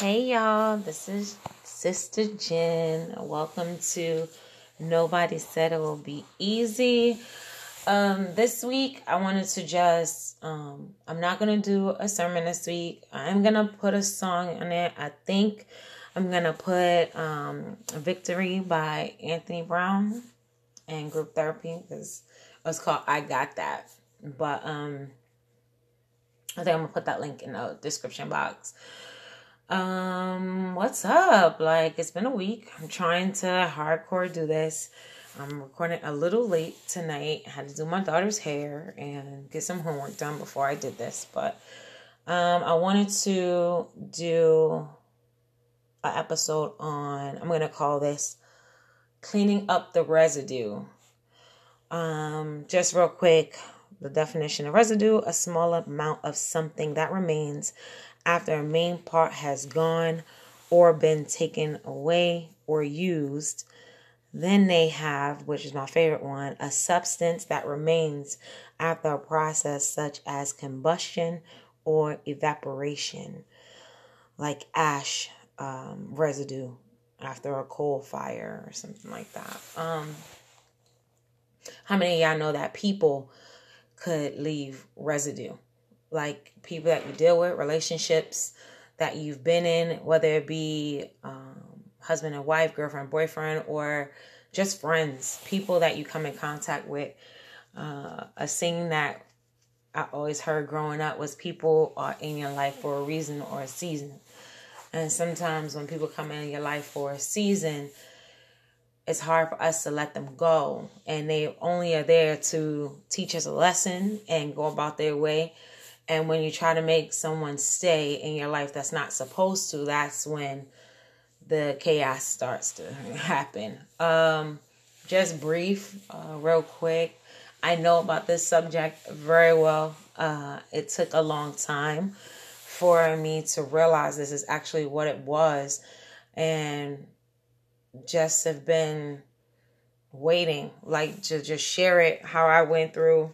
Hey y'all, this is Sister Jen. Welcome to Nobody Said It Will Be Easy. Um, this week I wanted to just um I'm not gonna do a sermon this week. I'm gonna put a song in it. I think I'm gonna put um Victory by Anthony Brown and group therapy because it's called I Got That. But um I think I'm gonna put that link in the description box. Um, what's up? Like, it's been a week. I'm trying to hardcore do this. I'm recording a little late tonight. I had to do my daughter's hair and get some homework done before I did this, but um, I wanted to do an episode on. I'm gonna call this cleaning up the residue. Um, just real quick, the definition of residue: a small amount of something that remains after a main part has gone or been taken away or used. Then they have, which is my favorite one, a substance that remains after a process such as combustion or evaporation, like ash um, residue after a coal fire or something like that. Um, how many of y'all know that people could leave residue? Like people that you deal with, relationships that you've been in, whether it be um, husband and wife, girlfriend, boyfriend, or just friends, people that you come in contact with. Uh, a saying that I always heard growing up was people are in your life for a reason or a season. And sometimes when people come in your life for a season, it's hard for us to let them go. And they only are there to teach us a lesson and go about their way and when you try to make someone stay in your life that's not supposed to, that's when the chaos starts to happen. Um, just brief, uh, real quick. I know about this subject very well. Uh, it took a long time for me to realize this is actually what it was, and just have been waiting, like to just share it how I went through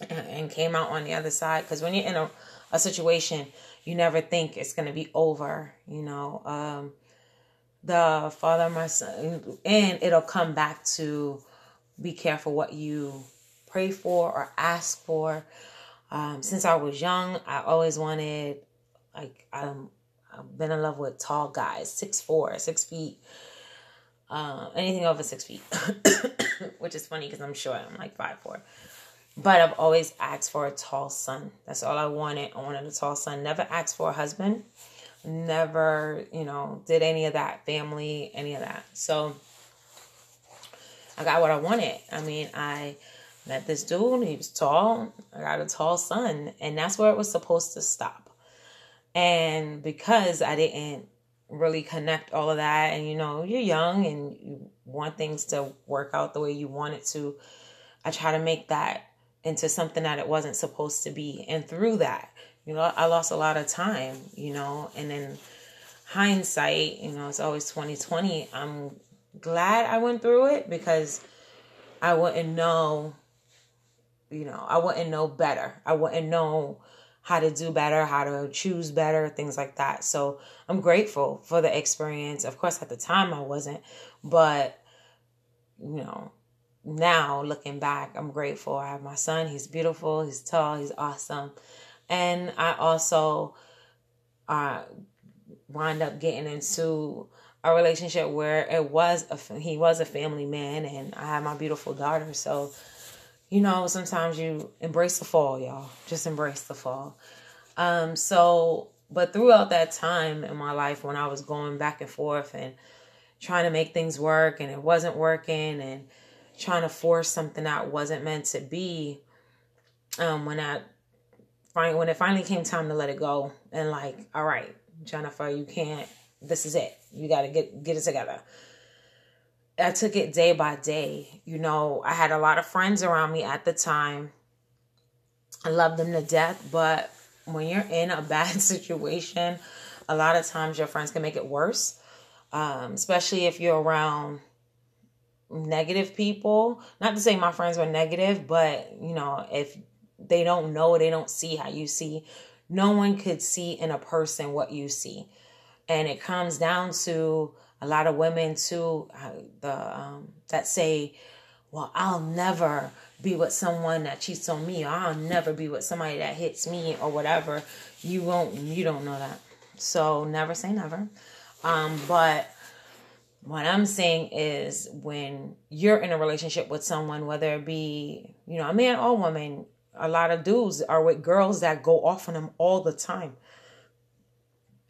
and came out on the other side. Because when you're in a, a situation, you never think it's going to be over, you know. Um, the father, my son, and it'll come back to be careful what you pray for or ask for. Um, since I was young, I always wanted, like, I'm, I've been in love with tall guys, six four, six feet, uh, anything over six feet, which is funny because I'm short. I'm like five four. But I've always asked for a tall son. That's all I wanted. I wanted a tall son. Never asked for a husband. Never, you know, did any of that, family, any of that. So I got what I wanted. I mean, I met this dude. He was tall. I got a tall son. And that's where it was supposed to stop. And because I didn't really connect all of that, and you know, you're young and you want things to work out the way you want it to, I try to make that into something that it wasn't supposed to be. And through that, you know, I lost a lot of time, you know, and then hindsight, you know, it's always 2020. I'm glad I went through it because I wouldn't know, you know, I wouldn't know better. I wouldn't know how to do better, how to choose better, things like that. So I'm grateful for the experience. Of course, at the time I wasn't, but you know, now looking back, I'm grateful. I have my son. He's beautiful. He's tall. He's awesome. And I also uh, wind up getting into a relationship where it was a he was a family man, and I have my beautiful daughter. So, you know, sometimes you embrace the fall, y'all. Just embrace the fall. Um, so, but throughout that time in my life when I was going back and forth and trying to make things work, and it wasn't working, and trying to force something that wasn't meant to be um when i finally when it finally came time to let it go and like all right jennifer you can't this is it. You got to get get it together. I took it day by day. You know i had a lot of friends around me at the time. I love them to death but when you're in a bad situation a lot of times your friends can make it worse um, especially if you're around negative people. Not to say my friends were negative, but you know, if they don't know, they don't see how you see, no one could see in a person what you see. And it comes down to a lot of women too, uh, the um, that say, "Well, I'll never be with someone that cheats on me, or I'll never be with somebody that hits me, or whatever." You won't. You don't know that. So never say never. Um, but what I'm saying is when you're in a relationship with someone, whether it be, you know, a man or woman, a lot of dudes are with girls that go off on them all the time.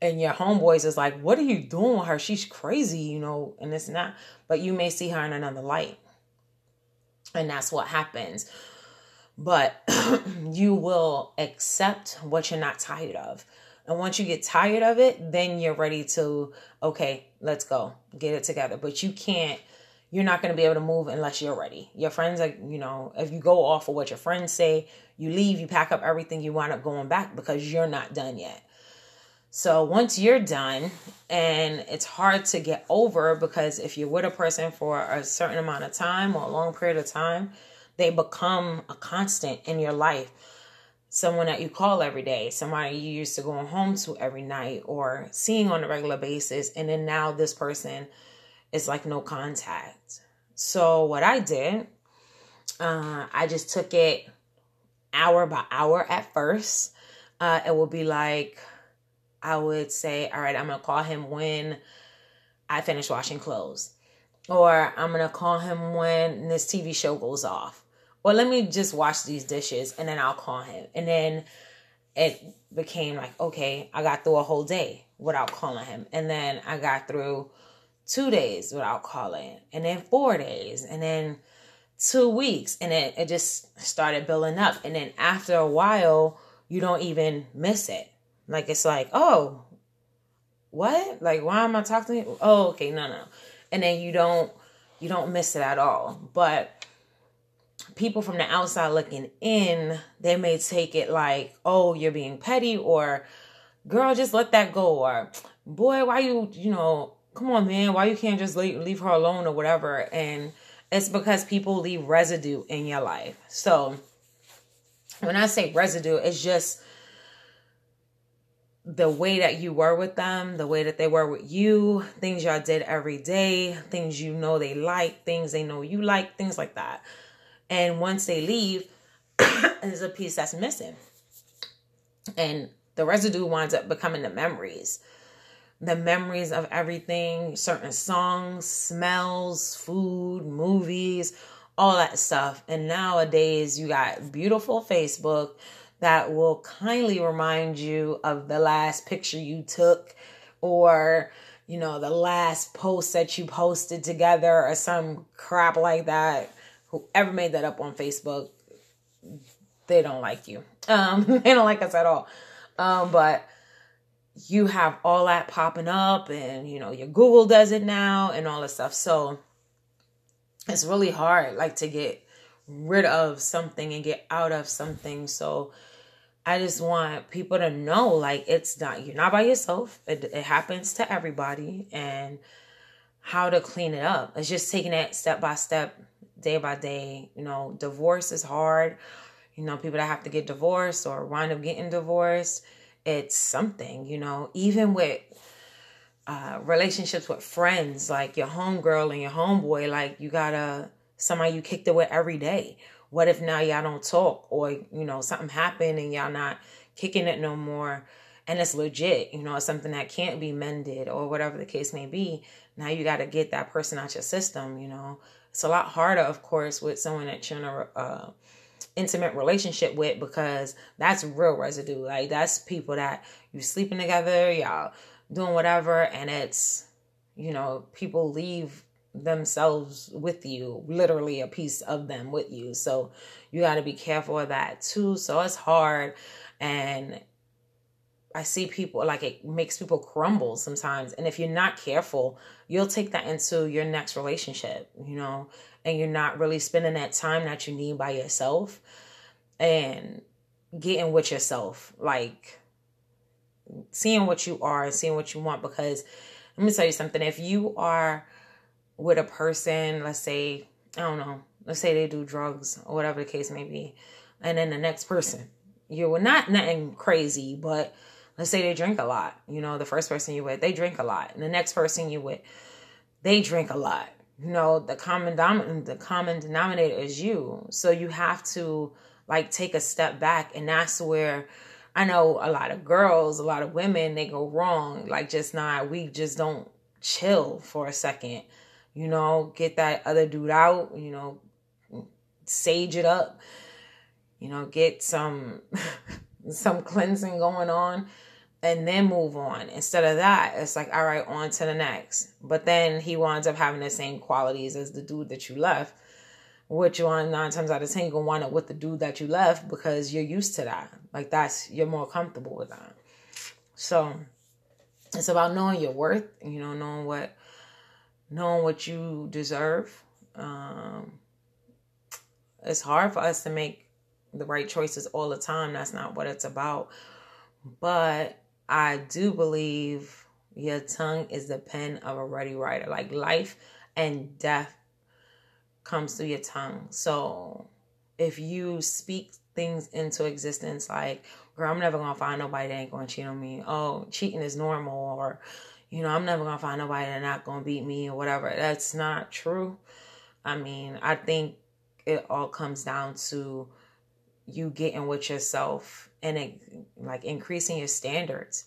And your homeboys is like, what are you doing with her? She's crazy, you know, and it's not. But you may see her in another light. And that's what happens. But you will accept what you're not tired of. And once you get tired of it, then you're ready to, okay, let's go, get it together. But you can't, you're not going to be able to move unless you're ready. Your friends are, you know, if you go off of what your friends say, you leave, you pack up everything, you wind up going back because you're not done yet. So once you're done, and it's hard to get over because if you're with a person for a certain amount of time or a long period of time, they become a constant in your life someone that you call every day, somebody you used to going home to every night or seeing on a regular basis, and then now this person is like no contact. So what I did, uh, I just took it hour by hour at first. Uh, it would be like I would say, all right, I'm gonna call him when I finish washing clothes, or I'm gonna call him when this TV show goes off well, let me just wash these dishes and then I'll call him. And then it became like, okay, I got through a whole day without calling him. And then I got through two days without calling, and then four days, and then two weeks. And then it just started building up. And then after a while, you don't even miss it. Like it's like, oh, what? Like, why am I talking to you? Oh, okay, no, no. And then you don't you don't miss it at all. But people from the outside looking in, they may take it like, oh, you're being petty, or girl, just let that go, or boy, why you, you know, come on, man, why you can't just leave, leave her alone or whatever. And it's because people leave residue in your life. So when I say residue, it's just the way that you were with them, the way that they were with you, things y'all did every day, things you know they like, things they know you like, things like that. And once they leave, there's a piece that's missing. And the residue winds up becoming the memories. The memories of everything, certain songs, smells, food, movies, all that stuff. And nowadays, you got beautiful Facebook that will kindly remind you of the last picture you took or you know the last post that you posted together or some crap like that whoever made that up on Facebook, they don't like you. Um, they don't like us at all. Um, but you have all that popping up, and you know your Google does it now, and all this stuff. So it's really hard, like to get rid of something and get out of something. So I just want people to know, like it's not you're not by yourself. It, it happens to everybody, and how to clean it up. It's just taking it step by step day by day. You know, divorce is hard. You know, people that have to get divorced or wind up getting divorced, it's something, you know, even with uh, relationships with friends, like your homegirl and your homeboy, like you gotta, somebody you kicked it with every day. What if now y'all don't talk or, you know, something happened and y'all not kicking it no more? and it's legit, you know, it's something that can't be mended or whatever the case may be. Now you got to get that person out your system, you know. It's a lot harder, of course, with someone that you're in a uh, intimate relationship with because that's real residue. Like that's people that you're sleeping together, y'all doing whatever, and it's you know people leave themselves with you, literally a piece of them with you. So you got to be careful of that too. So it's hard and I see people like it makes people crumble sometimes. And if you're not careful, you'll take that into your next relationship, you know, and you're not really spending that time that you need by yourself and getting with yourself, like seeing what you are and seeing what you want. Because let me tell you something if you are with a person, let's say, I don't know, let's say they do drugs or whatever the case may be, and then the next person you were not nothing crazy, but let's say they drink a lot. You know, the first person you with, they drink a lot. And the next person you with, they drink a lot. You know, the common dom- the common denominator is you. So you have to like take a step back and that's where I know a lot of girls, a lot of women, they go wrong. Like just not we just don't chill for a second. You know, get that other dude out, you know, sage it up. You know, get some some cleansing going on and then move on. Instead of that, it's like, all right, on to the next. But then he winds up having the same qualities as the dude that you left, which one nine times out of ten you're gonna wind up with the dude that you left because you're used to that. Like that's you're more comfortable with that. So it's about knowing your worth, you know, knowing what knowing what you deserve. Um it's hard for us to make the right choices all the time. That's not what it's about. But I do believe your tongue is the pen of a ready writer. Like life and death comes through your tongue. So if you speak things into existence like, girl, I'm never gonna find nobody that ain't gonna cheat on me. Oh, cheating is normal or you know, I'm never gonna find nobody that not gonna beat me or whatever. That's not true. I mean, I think it all comes down to you getting with yourself and like increasing your standards.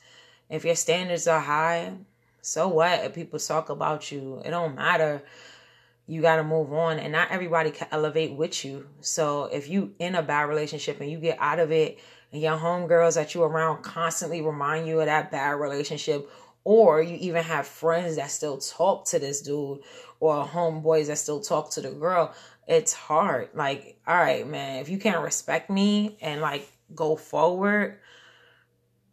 If your standards are high, so what? If people talk about you, it don't matter. You got to move on, and not everybody can elevate with you. So if you in a bad relationship and you get out of it, and your homegirls that you around constantly remind you of that bad relationship, or you even have friends that still talk to this dude, or homeboys that still talk to the girl, it's hard. Like, all right, man, if you can't respect me and like go forward,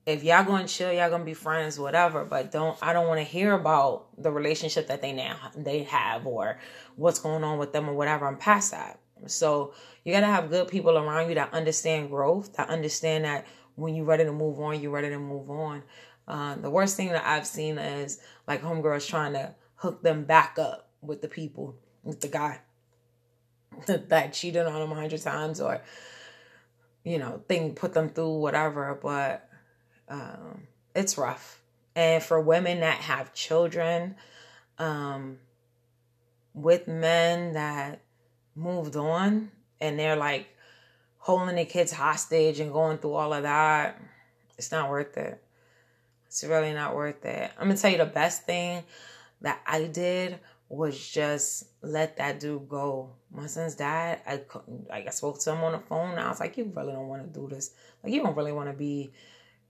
if y'all gonna chill, y'all gonna be friends, whatever. But don't I don't want to hear about the relationship that they now they have or what's going on with them or whatever. I'm past that. So you gotta have good people around you that understand growth, that understand that when you're ready to move on, you're ready to move on. Uh, the worst thing that I've seen is like homegirls trying to hook them back up with the people, with the guy that cheated on them a hundred times or you know thing put them through whatever but um it's rough. And for women that have children um with men that moved on and they're like holding their kids hostage and going through all of that it's not worth it. It's really not worth it. I'm gonna tell you the best thing that i did was just let that dude go. My son's dad, I like I spoke to him on the phone. I was like, you really don't want to do this. Like you don't really want to be,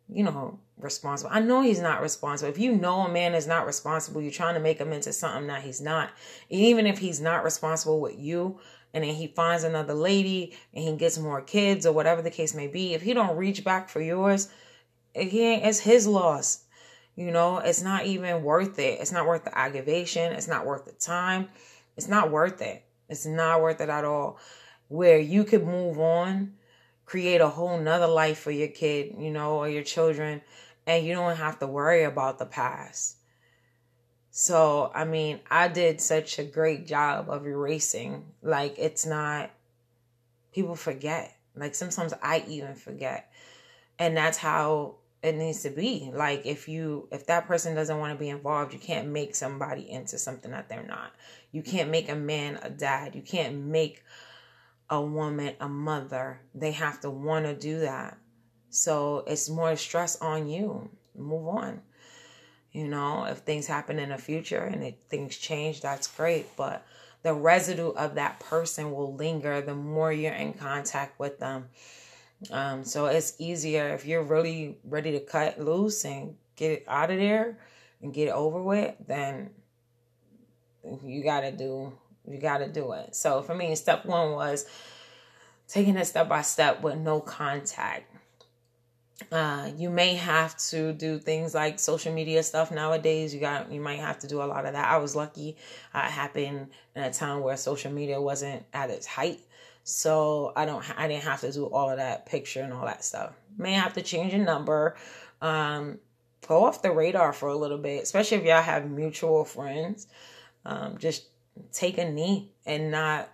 you know, responsible. I know he's not responsible. If you know a man is not responsible, you're trying to make him into something that he's not. even if he's not responsible with you, and then he finds another lady and he gets more kids or whatever the case may be, if he don't reach back for yours, again, it's his loss. You know, it's not even worth it. It's not worth the aggravation. It's not worth the time. It's not worth it. It's not worth it at all. Where you could move on, create a whole nother life for your kid, you know, or your children, and you don't have to worry about the past. So, I mean, I did such a great job of erasing. Like, it's not, people forget. Like, sometimes I even forget. And that's how it needs to be. Like if you if that person doesn't want to be involved you can't make somebody into something that they're not. You can't make a man a dad. You can't make a woman a mother. They have to want to do that. So it's more stress on you. Move on. You know if things happen in the future and it, things change that's great but the residue of that person will linger the more you're in contact with them um, so it's easier if you're really ready to cut loose and get it out of there and get it over with, then you gotta do you gotta do it. So for me, step one was taking it step by step with no contact. Uh, you may have to do things like social media stuff nowadays. You got you might have to do a lot of that. I was lucky. Uh, it happened in a time where social media wasn't at its height. So I don't I didn't have to do all of that picture and all that stuff. May have to change a number. Um, go off the radar for a little bit, especially if y'all have mutual friends. Um, just take a knee and not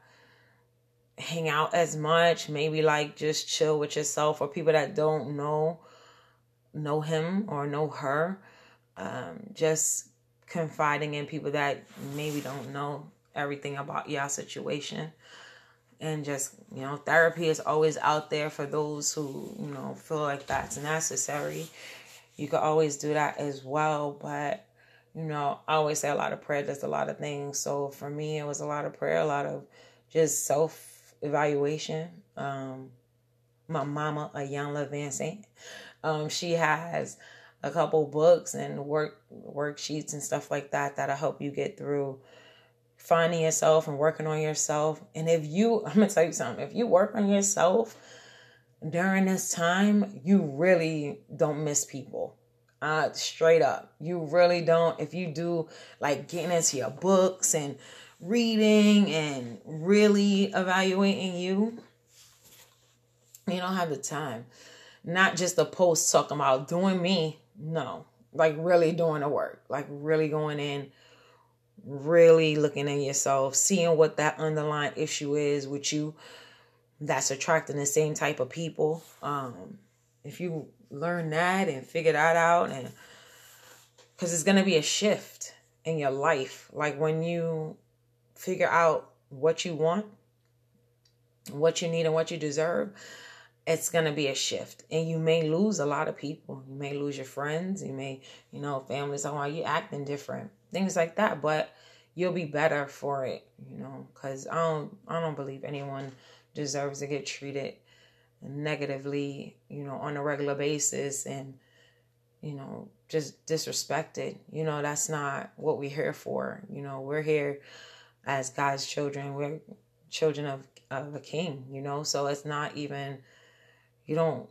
hang out as much. Maybe like just chill with yourself or people that don't know know him or know her. Um, just confiding in people that maybe don't know everything about your situation. And just, you know, therapy is always out there for those who, you know, feel like that's necessary. You could always do that as well. But, you know, I always say a lot of prayer does a lot of things. So for me, it was a lot of prayer, a lot of just self evaluation. Um, my mama, a young Van Saint, um, she has a couple books and work worksheets and stuff like that that'll help you get through finding yourself and working on yourself. And if you, I'm gonna tell you something, if you work on yourself during this time, you really don't miss people. Uh, straight up, you really don't. If you do like getting into your books and reading and really evaluating you, you don't have the time. Not just the post talking about doing me. No, like really doing the work, like really going in, really looking at yourself, seeing what that underlying issue is with you that's attracting the same type of people. Um, if you learn that and figure that out, and because it's gonna be a shift in your life, like when you figure out what you want, what you need, and what you deserve, it's going to be a shift. And you may lose a lot of people. You may lose your friends. You may, you know, families, oh, you acting different, things like that. But you'll be better for it, you know, because I don't, I don't believe anyone deserves to get treated negatively, you know, on a regular basis and, you know, just disrespected. You know, that's not what we're here for. You know, we're here as God's children. We're children of, of a king, you know, so it's not even, you don't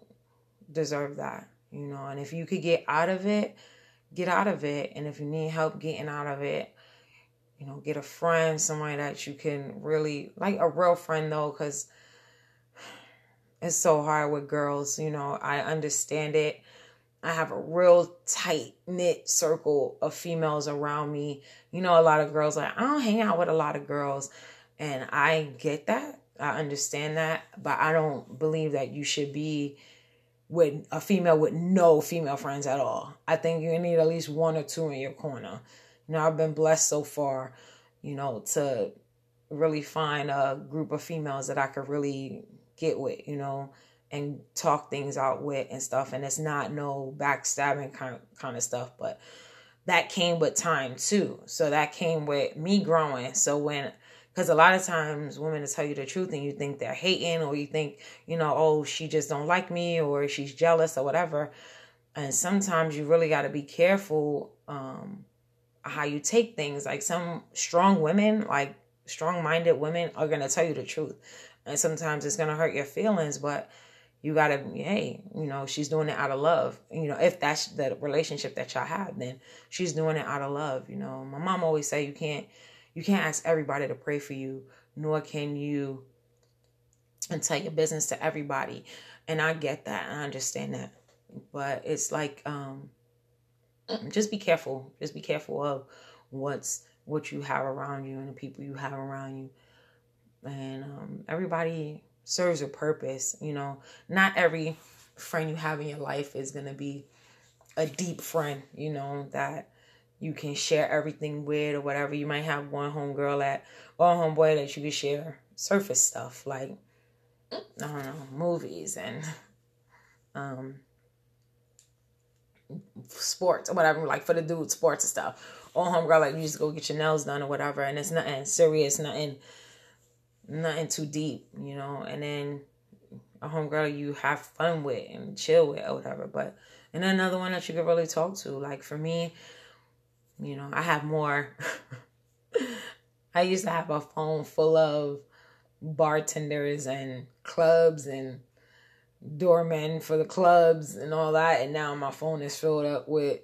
deserve that, you know, and if you could get out of it, get out of it. And if you need help getting out of it, you know, get a friend, somebody that you can really like a real friend though, because it's so hard with girls, you know, I understand it. I have a real tight knit circle of females around me. You know, a lot of girls like I don't hang out with a lot of girls, and I get that. I understand that, but I don't believe that you should be with a female with no female friends at all. I think you need at least one or two in your corner. You know, I've been blessed so far, you know, to really find a group of females that I could really get with, you know, and talk things out with and stuff. And it's not no backstabbing kind of, kind of stuff, but that came with time too. So that came with me growing. So when, because a lot of times women will tell you the truth and you think they're hating or you think, you know, oh, she just don't like me or she's jealous or whatever. And sometimes you really got to be careful um, how you take things. Like some strong women, like strong minded women, are going to tell you the truth. And sometimes it's going to hurt your feelings, but you gotta hey you know she's doing it out of love you know if that's the relationship that y'all have then she's doing it out of love you know my mom always say you can't you can't ask everybody to pray for you nor can you and tell your business to everybody. And i get that i understand that. But it's like um just be careful. Just be careful of what's what you have around you and the people you have around you. And um everybody serves a purpose. You know, not every friend you have in your life is to be a deep friend, you know, that you can share everything with or whatever. You might have one homegirl at or homeboy that you can share surface stuff like I don't know, movies and um sports or whatever, like for the dude sports and stuff. Or homegirl like you just go get your nails done or whatever and it's nothing serious, nothing nothing too deep, you know, and then a homegirl you have fun with and chill with or whatever. But and another one that you could really talk to. Like for me, you know, I have more I used to have a phone full of bartenders and clubs and doormen for the clubs and all that and now my phone is filled up with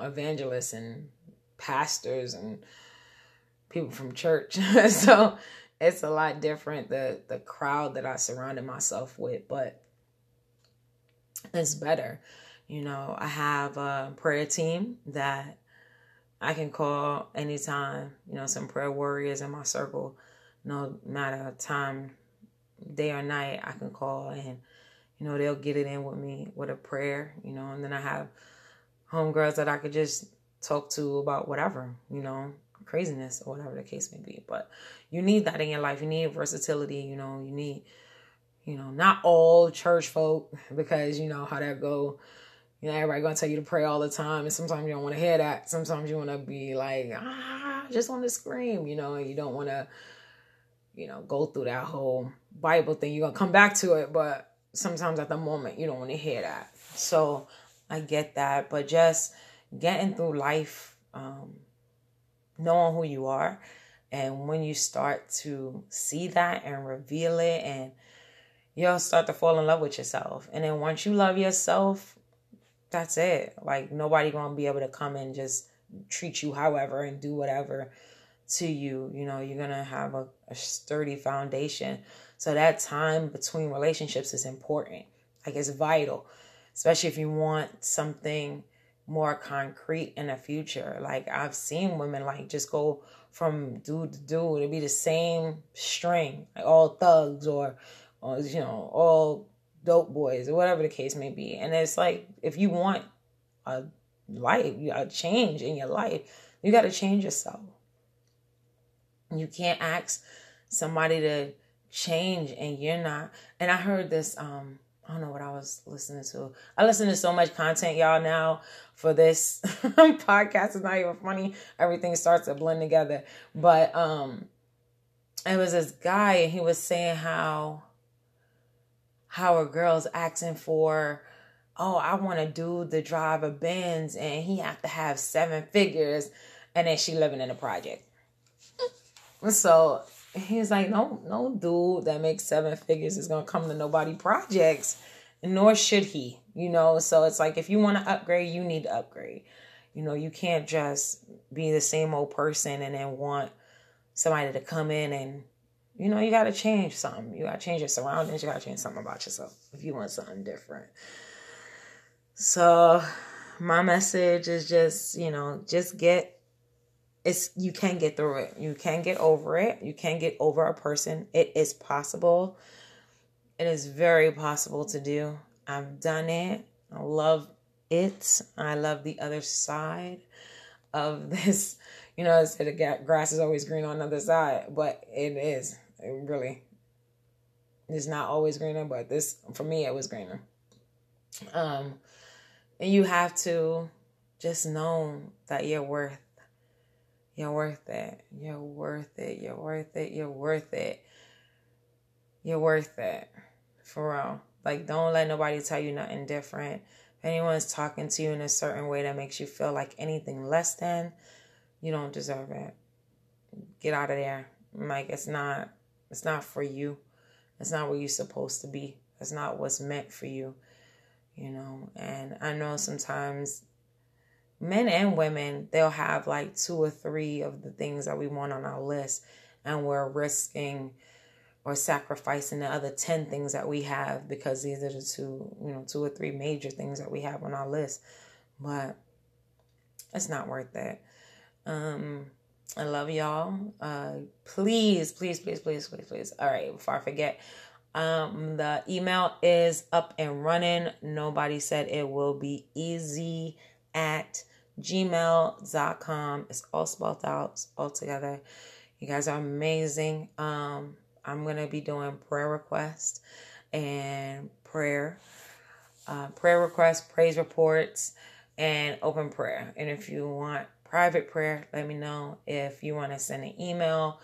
evangelists and pastors and people from church so it's a lot different the the crowd that I surrounded myself with, but it's better. You know, I have a prayer team that I can call anytime, you know, some prayer warriors in my circle no matter time, day or night, I can call and, you know, they'll get it in with me with a prayer, you know, and then I have homegirls that I could just talk to about whatever, you know, craziness or whatever the case may be. But you need that in your life. You need versatility, you know, you need, you know, not all church folk because you know how that go. You know, everybody gonna tell you to pray all the time, and sometimes you don't want to hear that. Sometimes you want to be like, ah, just want to scream, you know, you don't want to, you know, go through that whole Bible thing. You're gonna come back to it, but sometimes at the moment you don't want to hear that. So I get that, but just getting through life, um, knowing who you are, and when you start to see that and reveal it, and you'll start to fall in love with yourself. And then once you love yourself, that's it. Like nobody gonna be able to come and just treat you however and do whatever to you. You know, you're gonna have a, a sturdy foundation. So that time between relationships is important. Like it's vital, especially if you want something more concrete in the future. Like I've seen women like just go from dude to dude. It'd be the same string, like all thugs or, or you know, all dope boys or whatever the case may be. And it's like if you want a life, a change in your life, you got to change yourself. You can't ask somebody to change and you're not. And I heard this um I don't know what I was listening to. I listen to so much content, y'all, now for this podcast. It's not even funny. Everything starts to blend together. But um it was this guy and he was saying how how a girl's asking for oh, I want to do the drive a Benz and he have to have seven figures and then she living in a project. So he's like, no, no dude that makes seven figures is gonna come to nobody projects, nor should he. You know, so it's like if you want to upgrade, you need to upgrade. You know, you can't just be the same old person and then want somebody to come in and you know, you gotta change something. You gotta change your surroundings, you gotta change something about yourself if you want something different. So my message is just, you know, just get it's you can get through it. You can get over it. You can get over a person. It is possible. It is very possible to do. I've done it. I love it. I love the other side of this. You know, I said the grass is always green on the other side, but it is. Really it's not always greener, but this for me it was greener. Um and you have to just know that you're worth you're worth it. You're worth it. You're worth it. You're worth it. You're worth it. For real. Like, don't let nobody tell you nothing different. If anyone's talking to you in a certain way that makes you feel like anything less than, you don't deserve it. Get out of there. Like, it's not, it's not for you. It's not where you're supposed to be. It's not what's meant for you. You know, and I know sometimes men and women, they'll have like two or three of the things that we want on our list, and we're risking or sacrificing the other 10 things that we have because these are the two, you know, two or three major things that we have on our list. But it's not worth it. Um, I love y'all. Uh, please, please, please, please, please, please. All right, before I forget, um, the email is up and running. Nobody said it will be easy at gmail.com. It's all spelled out all together. You guys are amazing. Um, I'm to be doing prayer requests and prayer, uh, prayer requests, praise reports, and open prayer. And if you want private prayer, let me know. If you want to send an email,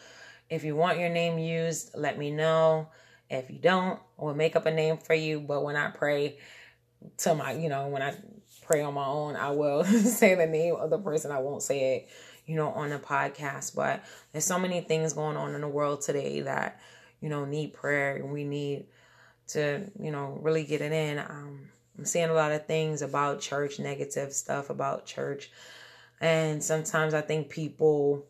if you want your name used, let me know. If you don't, we'll make up a name for you. But when I pray to my, you know, when I pray on my own, I will say the name of the person. I won't say it, you know, on the podcast. But there's so many things going on in the world today that, you know, need prayer and we need to, you know, really get it in. Um, I'm seeing a lot of things about church, negative stuff about church. And sometimes I think people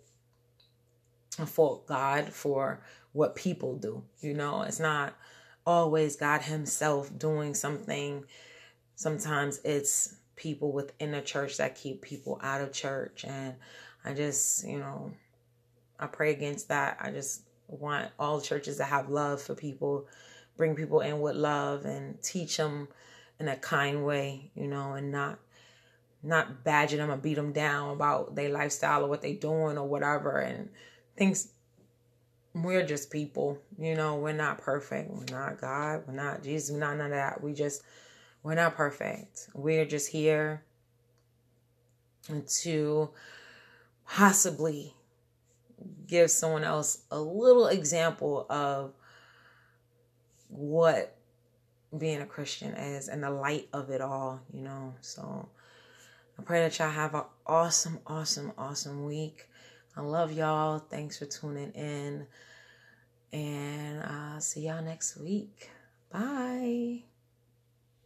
fault God for what people do. You know, it's not always God Himself doing something. Sometimes it's people within the church that keep people out of church. And I just, you know, I pray against that. I just want all churches to have love for people, bring people in with love and teach them in a kind way, you know, and not not badging them or beat them down about their lifestyle or what they're doing or whatever and things we're just people, you know, we're not perfect. We're not God, we're not Jesus, we're not none of that. We just we're not perfect. We're just here to possibly give someone else a little example of what being a Christian is and the light of it all, you know. So I pray that y'all have an awesome, awesome, awesome week. I love y'all. Thanks for tuning in. And I'll see y'all next week. Bye.